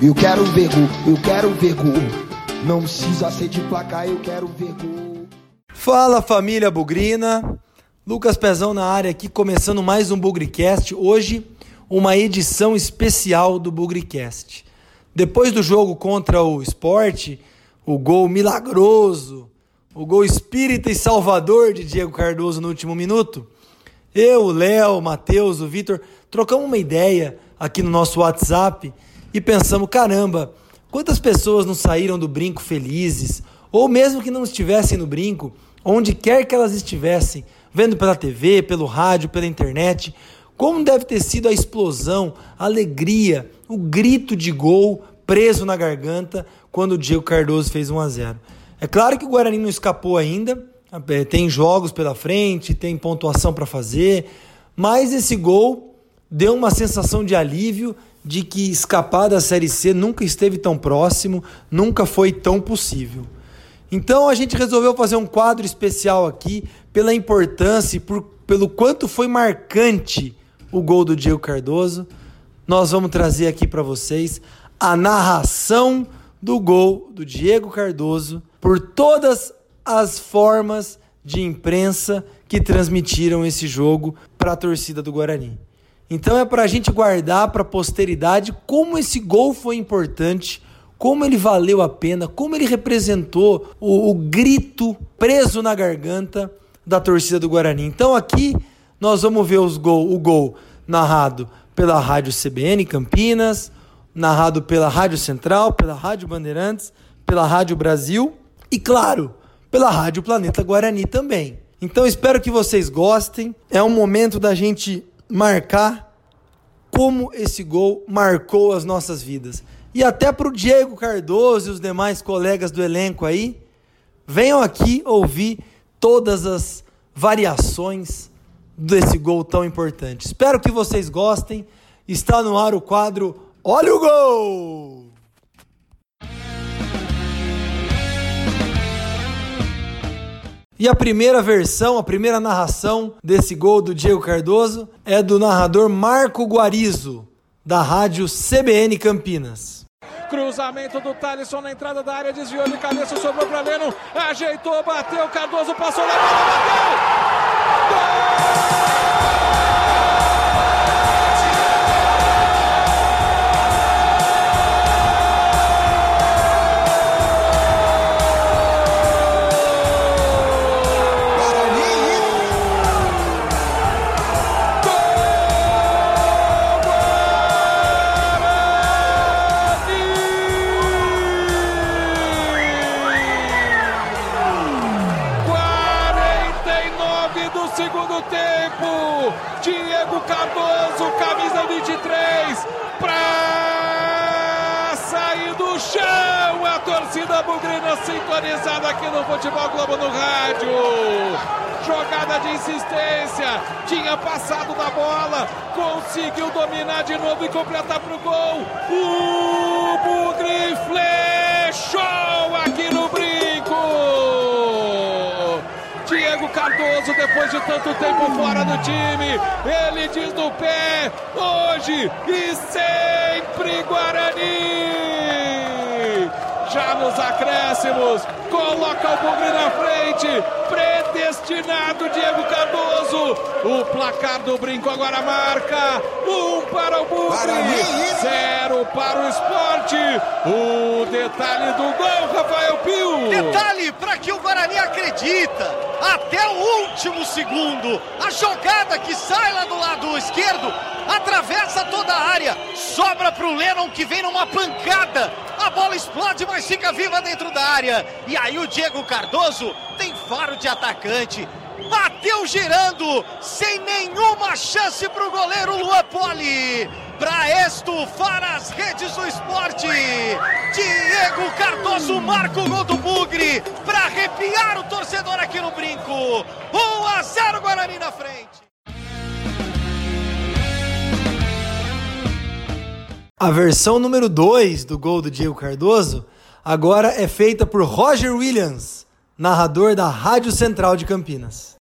Eu quero ver gol, eu quero ver gol. Não precisa ser de placa, eu quero ver gol. Fala família Bugrina, Lucas Pezão na área aqui, começando mais um Bugricast. Hoje, uma edição especial do Bugricast. Depois do jogo contra o Esporte, o gol milagroso, o gol espírita e salvador de Diego Cardoso no último minuto, eu, o Léo, o Matheus, o Vitor, trocamos uma ideia aqui no nosso WhatsApp e pensamos: caramba, quantas pessoas não saíram do brinco felizes, ou mesmo que não estivessem no brinco, onde quer que elas estivessem, vendo pela TV, pelo rádio, pela internet, como deve ter sido a explosão, a alegria, o grito de gol preso na garganta quando o Diego Cardoso fez 1 a 0. É claro que o Guarani não escapou ainda, é, tem jogos pela frente, tem pontuação para fazer, mas esse gol deu uma sensação de alívio de que escapar da Série C nunca esteve tão próximo, nunca foi tão possível. Então a gente resolveu fazer um quadro especial aqui pela importância e por, pelo quanto foi marcante o gol do Diego Cardoso. Nós vamos trazer aqui para vocês a narração do gol do Diego Cardoso por todas as formas de imprensa que transmitiram esse jogo para a torcida do Guarani. Então é para a gente guardar para a posteridade como esse gol foi importante, como ele valeu a pena, como ele representou o, o grito preso na garganta da torcida do Guarani. Então aqui nós vamos ver os gol, o gol narrado pela Rádio CBN Campinas, narrado pela Rádio Central, pela Rádio Bandeirantes, pela Rádio Brasil e, claro, pela Rádio Planeta Guarani também. Então espero que vocês gostem. É um momento da gente marcar como esse gol marcou as nossas vidas. E até para o Diego Cardoso e os demais colegas do elenco aí, venham aqui ouvir todas as variações desse gol tão importante. Espero que vocês gostem. Está no ar o quadro Olha o Gol! E a primeira versão, a primeira narração desse gol do Diego Cardoso é do narrador Marco Guarizo, da rádio CBN Campinas. Cruzamento do Thalisson na entrada da área, desviou de cabeça, sobrou para Leno, ajeitou, bateu, Cardoso passou na bola, bateu! Gol! Torcida bugrina sintonizada aqui no Futebol Globo no rádio. Jogada de insistência, tinha passado da bola, conseguiu dominar de novo e completar para o gol. O Bugre flechou aqui Cardoso, depois de tanto tempo fora do time, ele diz no pé, hoje e sempre Guarani! Já nos acréscimos, coloca o Bugre na frente, predestinado Diego Cardoso, o placar do brinco agora marca, um para o Bugre, zero para o esporte, o detalhe do gol, Rafael Pio. Detalhe para que o Guarani acredita, até o último segundo, a jogada que sai lá do lado esquerdo, atravessa toda a área, sobra para o Lennon que vem numa pancada. A bola explode, mas fica viva dentro da área. E aí o Diego Cardoso tem faro de atacante. Bateu girando, sem nenhuma chance para o goleiro Luan Poli. Para estufar as redes do esporte. Diego Cardoso marca o gol do Bugre para arrepiar o torcedor aqui no brinco. 1 a 0 Guarani na frente. A versão número 2 do gol do Diego Cardoso agora é feita por Roger Williams, narrador da Rádio Central de Campinas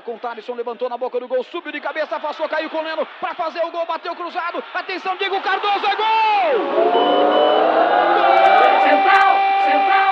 bola com o levantou na boca do gol, subiu de cabeça, passou, caiu com o Leno para fazer o gol, bateu cruzado. Atenção, Diego Cardoso, é gol! Gol! Central! Central!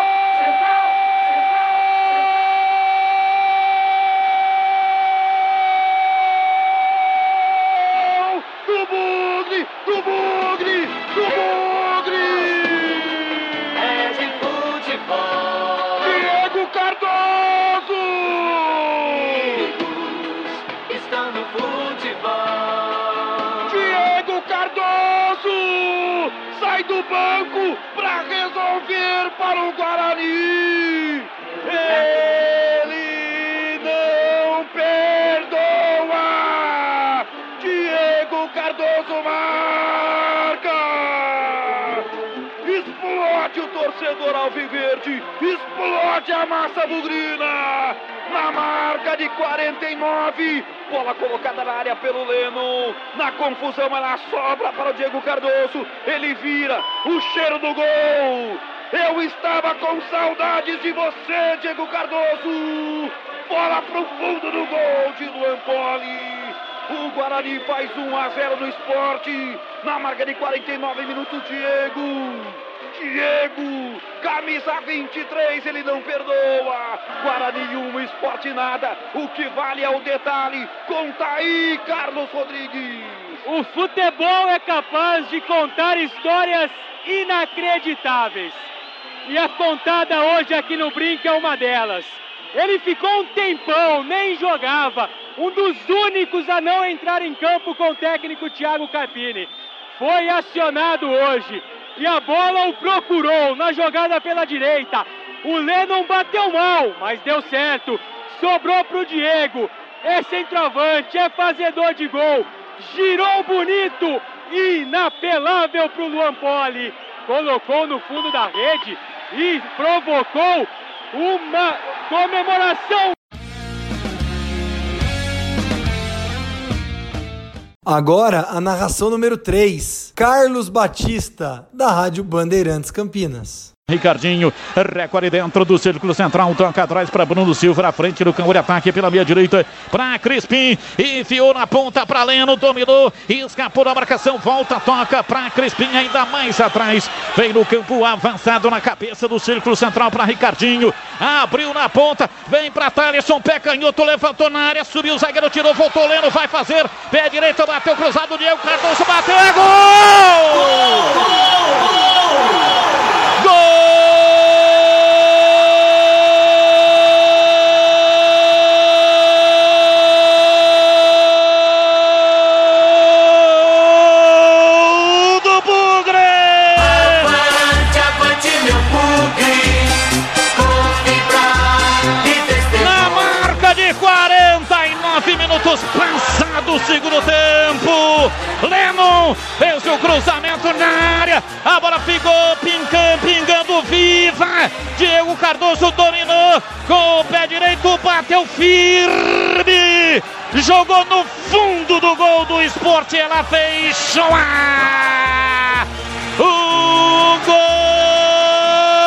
Para resolver para o Guarani. Ele não perdoa. Diego Cardoso marca. Explode o torcedor alviverde, explode a massa bugrina na marca de 49. Bola colocada na área pelo Leno. Na confusão, ela sobra para o Diego Cardoso. Ele vira o cheiro do gol. Eu estava com saudades de você, Diego Cardoso. Bola para o fundo do gol de Luan Poli. O Guarani faz 1 a 0 no esporte. Na marca de 49 minutos, Diego. Diego, camisa 23, ele não perdoa. Guarani 1, esporte nada. O que vale é o detalhe. Conta aí, Carlos Rodrigues. O futebol é capaz de contar histórias inacreditáveis. E a contada hoje aqui no Brinca é uma delas. Ele ficou um tempão, nem jogava. Um dos únicos a não entrar em campo com o técnico Thiago Carpini. Foi acionado hoje e a bola o procurou na jogada pela direita. O Lennon bateu mal, mas deu certo. Sobrou para o Diego. É centroavante, é fazedor de gol. Girou bonito, inapelável para o Luan Poli. Colocou no fundo da rede e provocou uma comemoração. Agora, a narração número 3. Carlos Batista, da Rádio Bandeirantes Campinas. Ricardinho, recorde dentro do círculo central, toca atrás para Bruno Silva, na frente do campo de ataque pela meia direita para Crispim, enfiou na ponta para Leno, dominou, escapou da marcação, volta, toca para Crispim, ainda mais atrás, vem no campo avançado na cabeça do círculo central para Ricardinho, abriu na ponta, vem para Thaleson, pé canhoto, levantou na área, subiu o zagueiro, tirou, voltou Leno, vai fazer, pé direito, bateu cruzado, Diego Cardoso bateu, é gol! gol, gol, gol! Do segundo tempo. Lennon fez o cruzamento na área. A bola ficou pingando, pingando viva. Diego Cardoso dominou com o pé direito, bateu firme. Jogou no fundo do gol do esporte. Ela fez chorar. O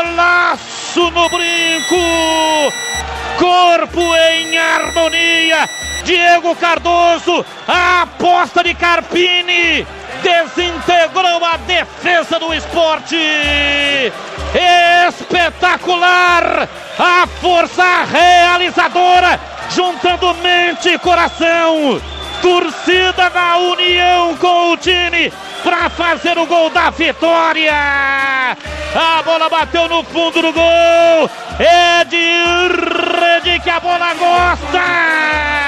golaço no brinco. Corpo em harmonia Diego Cardoso, a aposta de Carpini, desintegrou a defesa do esporte. Espetacular! A força realizadora, juntando mente e coração. Torcida da união com o time para fazer o gol da vitória. A bola bateu no fundo do gol. É de rede que a bola gosta.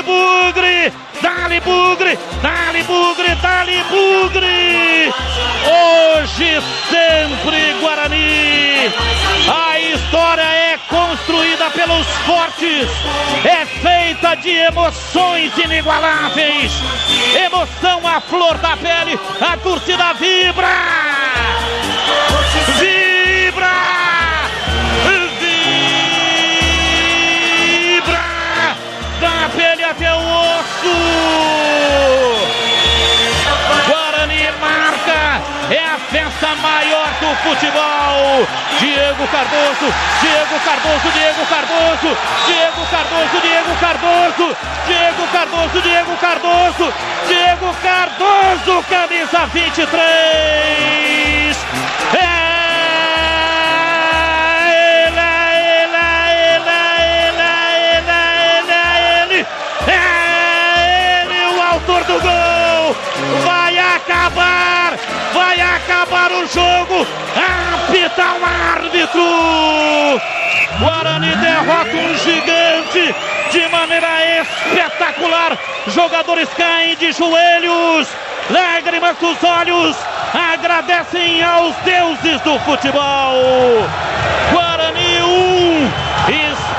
Dali Bugre! Dali Bugre! Dali Bugre! Dali Bugre! Hoje sempre Guarani! A história é construída pelos fortes, é feita de emoções inigualáveis, emoção à flor da pele, a torcida vibra! Futebol. Diego Cardoso, Diego Cardoso, Diego Cardoso, Diego Cardoso, Diego Cardoso, Diego Cardoso, Diego Cardoso, Diego Cardoso, camisa 23. É do gol! Vai acabar! Vai acabar o jogo! Apita o árbitro! Guarani derrota um gigante de maneira espetacular. Jogadores caem de joelhos, lágrimas dos olhos. agradecem aos deuses do futebol.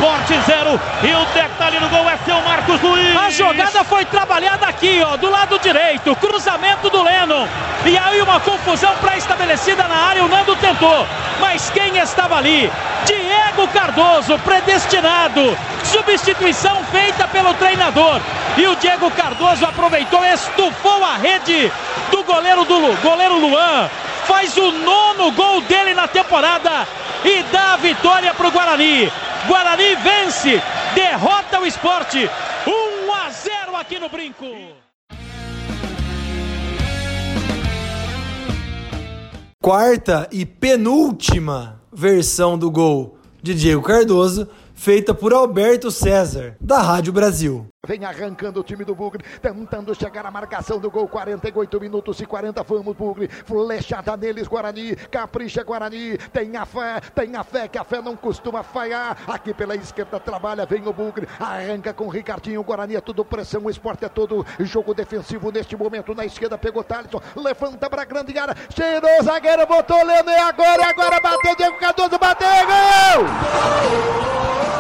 Guarani 1, Esporte 0. E o detalhe no gol é seu Marcos Luiz. A jogada foi trabalhada aqui, ó, do lado direito. Cruzamento do Leno. E aí uma confusão pré-estabelecida na área. O Nando tentou. Mas quem estava ali? Diego Cardoso, predestinado. Substituição feita pelo treinador. E o Diego Cardoso aproveitou, estufou a rede do goleiro do goleiro Luan. Faz o nono gol dele temporada e dá a vitória para o Guarani. Guarani vence, derrota o esporte. 1 a 0 aqui no Brinco. Quarta e penúltima versão do gol de Diego Cardoso, feita por Alberto César, da Rádio Brasil. Vem arrancando o time do Bugre, tentando chegar à marcação do gol. 48 minutos e 40. Vamos, Bugre. Flechada neles, Guarani. Capricha, Guarani. Tenha fé, tenha fé, que a fé não costuma falhar. Aqui pela esquerda trabalha, vem o Bugre. Arranca com o Ricardinho. Guarani é tudo pressão. O esporte é todo jogo defensivo neste momento. Na esquerda pegou Thaleson. Levanta para a grande área. Cheirou o zagueiro, botou Leno. E agora, agora bateu. Diego Cardoso bateu. Gol! Diego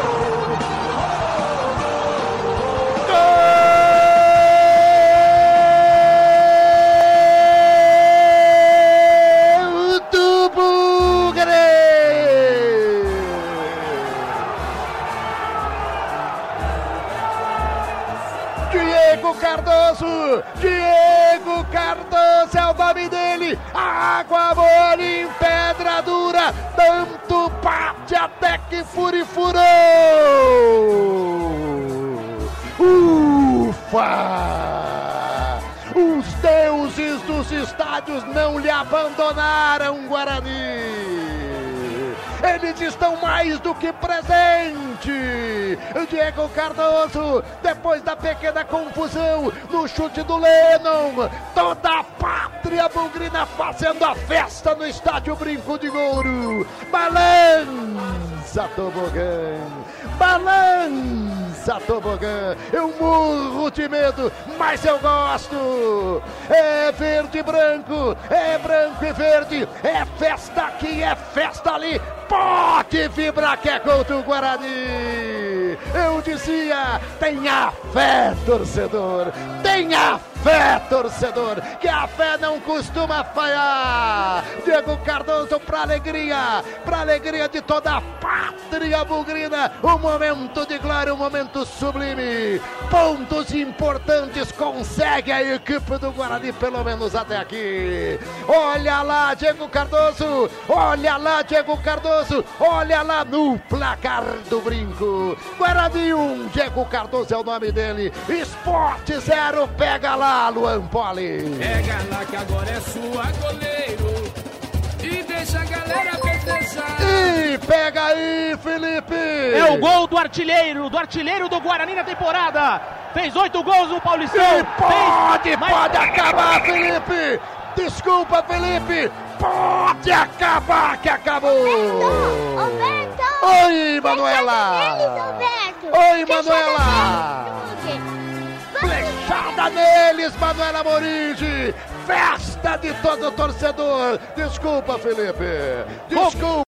Diego Cardoso é o nome dele, água mole em pedra dura, tanto bate até que furifurou. Ufa! Os deuses dos estádios não lhe abandonaram, Guarani. Eles estão mais do que presente. Diego Cardoso, depois da pequena confusão no chute do Lennon, toda a pátria bugrina fazendo a festa no estádio Brinco de Ouro. Balança tobogã, balança tobogã. Eu morro de medo, mas eu gosto. É verde e branco, é branco e verde, é festa aqui, é festa ali pode vibrar que é gol do Guarani. Eu dizia, tenha fé, torcedor. Tenha fé, torcedor, que a fé não costuma falhar. Diego Cardoso para alegria, para alegria de toda a pátria bugrina. Um momento de glória, um momento sublime. Pontos importantes consegue a equipe do Guarani, pelo menos até aqui. Olha lá, Diego Cardoso. Olha lá, Diego Cardoso. Olha lá no placar do brinco. Guarani 1, Diego Cardoso é o nome dele. Esporte 0, pega lá. Luan Poli. Pega lá que agora é sua goleiro. E deixa a galera festejar. E pega aí, Felipe. É o gol do artilheiro, do artilheiro do Guarani na temporada. Fez oito gols no Paulistão. E pode, Fez... pode acabar, Felipe. Desculpa, Felipe. Pode acabar que acabou. Roberto, Roberto. Oi, Manuela. Oi, Manuela flechada neles, Manuela Moringe. Festa de todo torcedor. Desculpa, Felipe. Desculpa.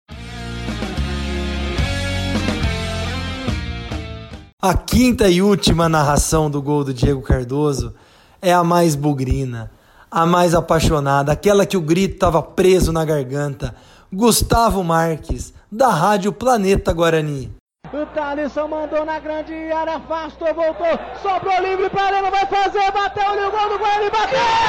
A quinta e última narração do gol do Diego Cardoso é a mais bugrina, a mais apaixonada, aquela que o grito estava preso na garganta. Gustavo Marques, da Rádio Planeta Guarani. O Thalisson mandou na grande área, afastou, voltou, sobrou livre para Arena, vai fazer, bateu o gol do Guarani, bateu!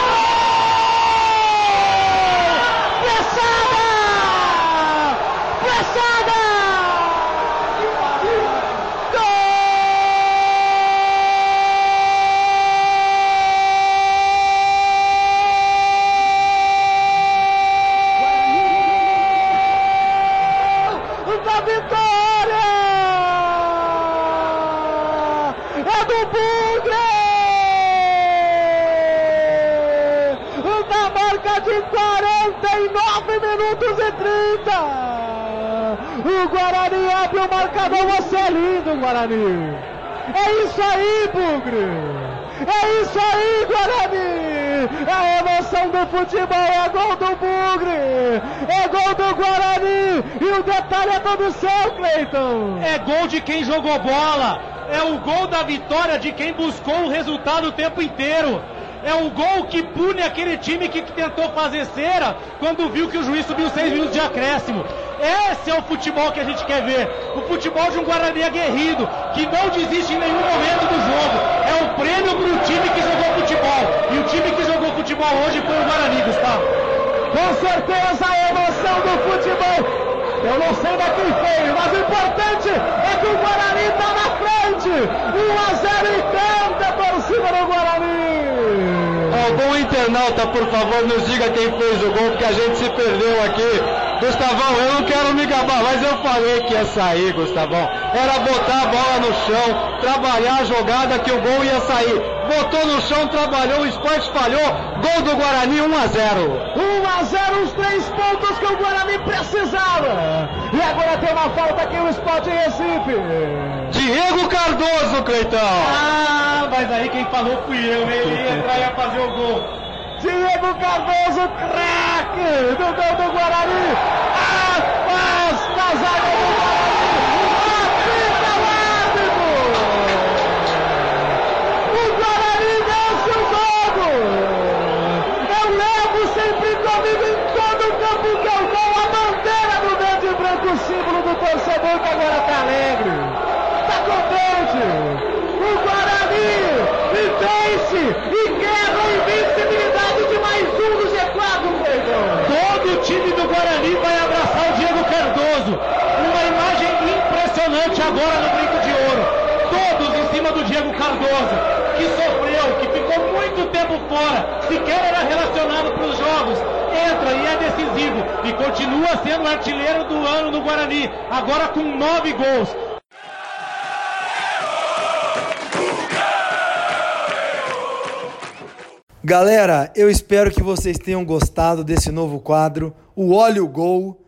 Guarani abre o marcador, você é lindo, Guarani. É isso aí, Bugre. É isso aí, Guarani. A emoção do futebol é gol do Bugre! É gol do Guarani! E o detalhe é todo seu, Cleiton! É gol de quem jogou bola! É o gol da vitória de quem buscou o resultado o tempo inteiro! É o gol que pune aquele time que tentou fazer cera quando viu que o juiz subiu seis minutos de acréscimo. Esse é o futebol que a gente quer ver. O futebol de um Guarani aguerrido, que não desiste em nenhum momento do jogo. É o prêmio para o time que jogou futebol. E o time que jogou futebol hoje foi o Guarani, Gustavo. Com certeza a emoção do futebol eu não sei daqui feio, mas o importante é que o Guarani está na frente. 1 a 0 e canta por cima do Guarani. Algum internauta, por favor, nos diga quem fez o gol, porque a gente se perdeu aqui. Gustavão, eu não quero me gabar, mas eu falei que ia sair, Gustavão. Era botar a bola no chão, trabalhar a jogada que o gol ia sair. Botou no chão, trabalhou, o esporte falhou. Gol do Guarani 1 a 0. 1 a 0 os três pontos que o Guarani precisava. E agora tem uma falta aqui o Sport Recife. Diego Cardoso, Cleitão. Ah, mas aí quem falou fui eu, né? Ele ia entrar e ia fazer o gol. Diego Cardoso, craque do gol do Guarani. Afasta a zaga do Guarani. Apita o árbitro. O Guarani vence o jogo. Eu levo sempre comigo em todo o campo que eu vou a bandeira do verde e branco, símbolo do torcedor que agora está alegre. Está contente. O Guarani e vence e quebra a invencibilidade de mais um do G4, Feijão. Todo o time do Guarani vai abraçar o Diego Cardoso. Uma imagem impressionante agora no Brinco de Ouro. Todos em cima do Diego Cardoso, que sofreu, que ficou muito tempo fora, sequer era relacionado para os jogos. Entra e é decisivo e continua sendo artilheiro do ano no Guarani, agora com nove gols. Galera, eu espero que vocês tenham gostado desse novo quadro, o Olha o Gol.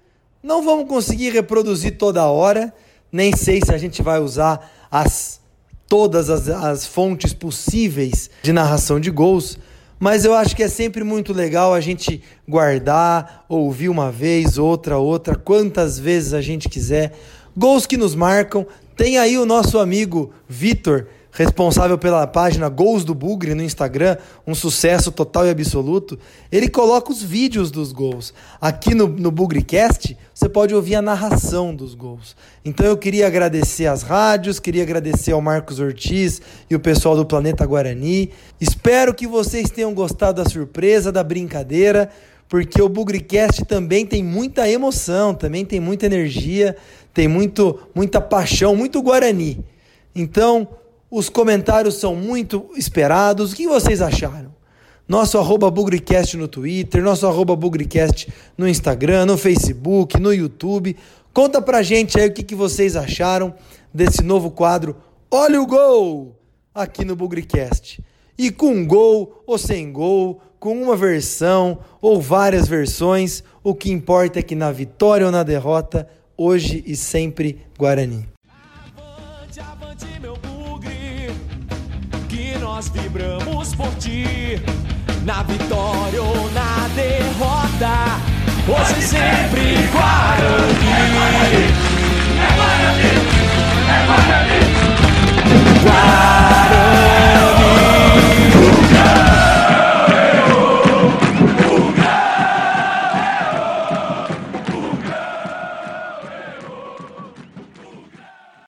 Não vamos conseguir reproduzir toda hora, nem sei se a gente vai usar as, todas as, as fontes possíveis de narração de gols, mas eu acho que é sempre muito legal a gente guardar, ouvir uma vez, outra, outra, quantas vezes a gente quiser. Gols que nos marcam. Tem aí o nosso amigo Vitor responsável pela página Gols do Bugre no Instagram, um sucesso total e absoluto, ele coloca os vídeos dos gols. Aqui no, no Bugrecast, você pode ouvir a narração dos gols. Então eu queria agradecer às rádios, queria agradecer ao Marcos Ortiz e o pessoal do Planeta Guarani. Espero que vocês tenham gostado da surpresa, da brincadeira, porque o Bugrecast também tem muita emoção, também tem muita energia, tem muito, muita paixão, muito Guarani. Então, os comentários são muito esperados. O que vocês acharam? Nosso arroba Bugrecast no Twitter, nosso arroba Bugrecast no Instagram, no Facebook, no YouTube. Conta pra gente aí o que, que vocês acharam desse novo quadro Olha o Gol! aqui no Bugrecast. E com gol ou sem gol, com uma versão ou várias versões, o que importa é que na vitória ou na derrota, hoje e sempre Guarani nós vibramos por ti, na vitória ou na derrota, hoje e sempre Guarani. É Guarani, é Guarani, Guarani. Guarani.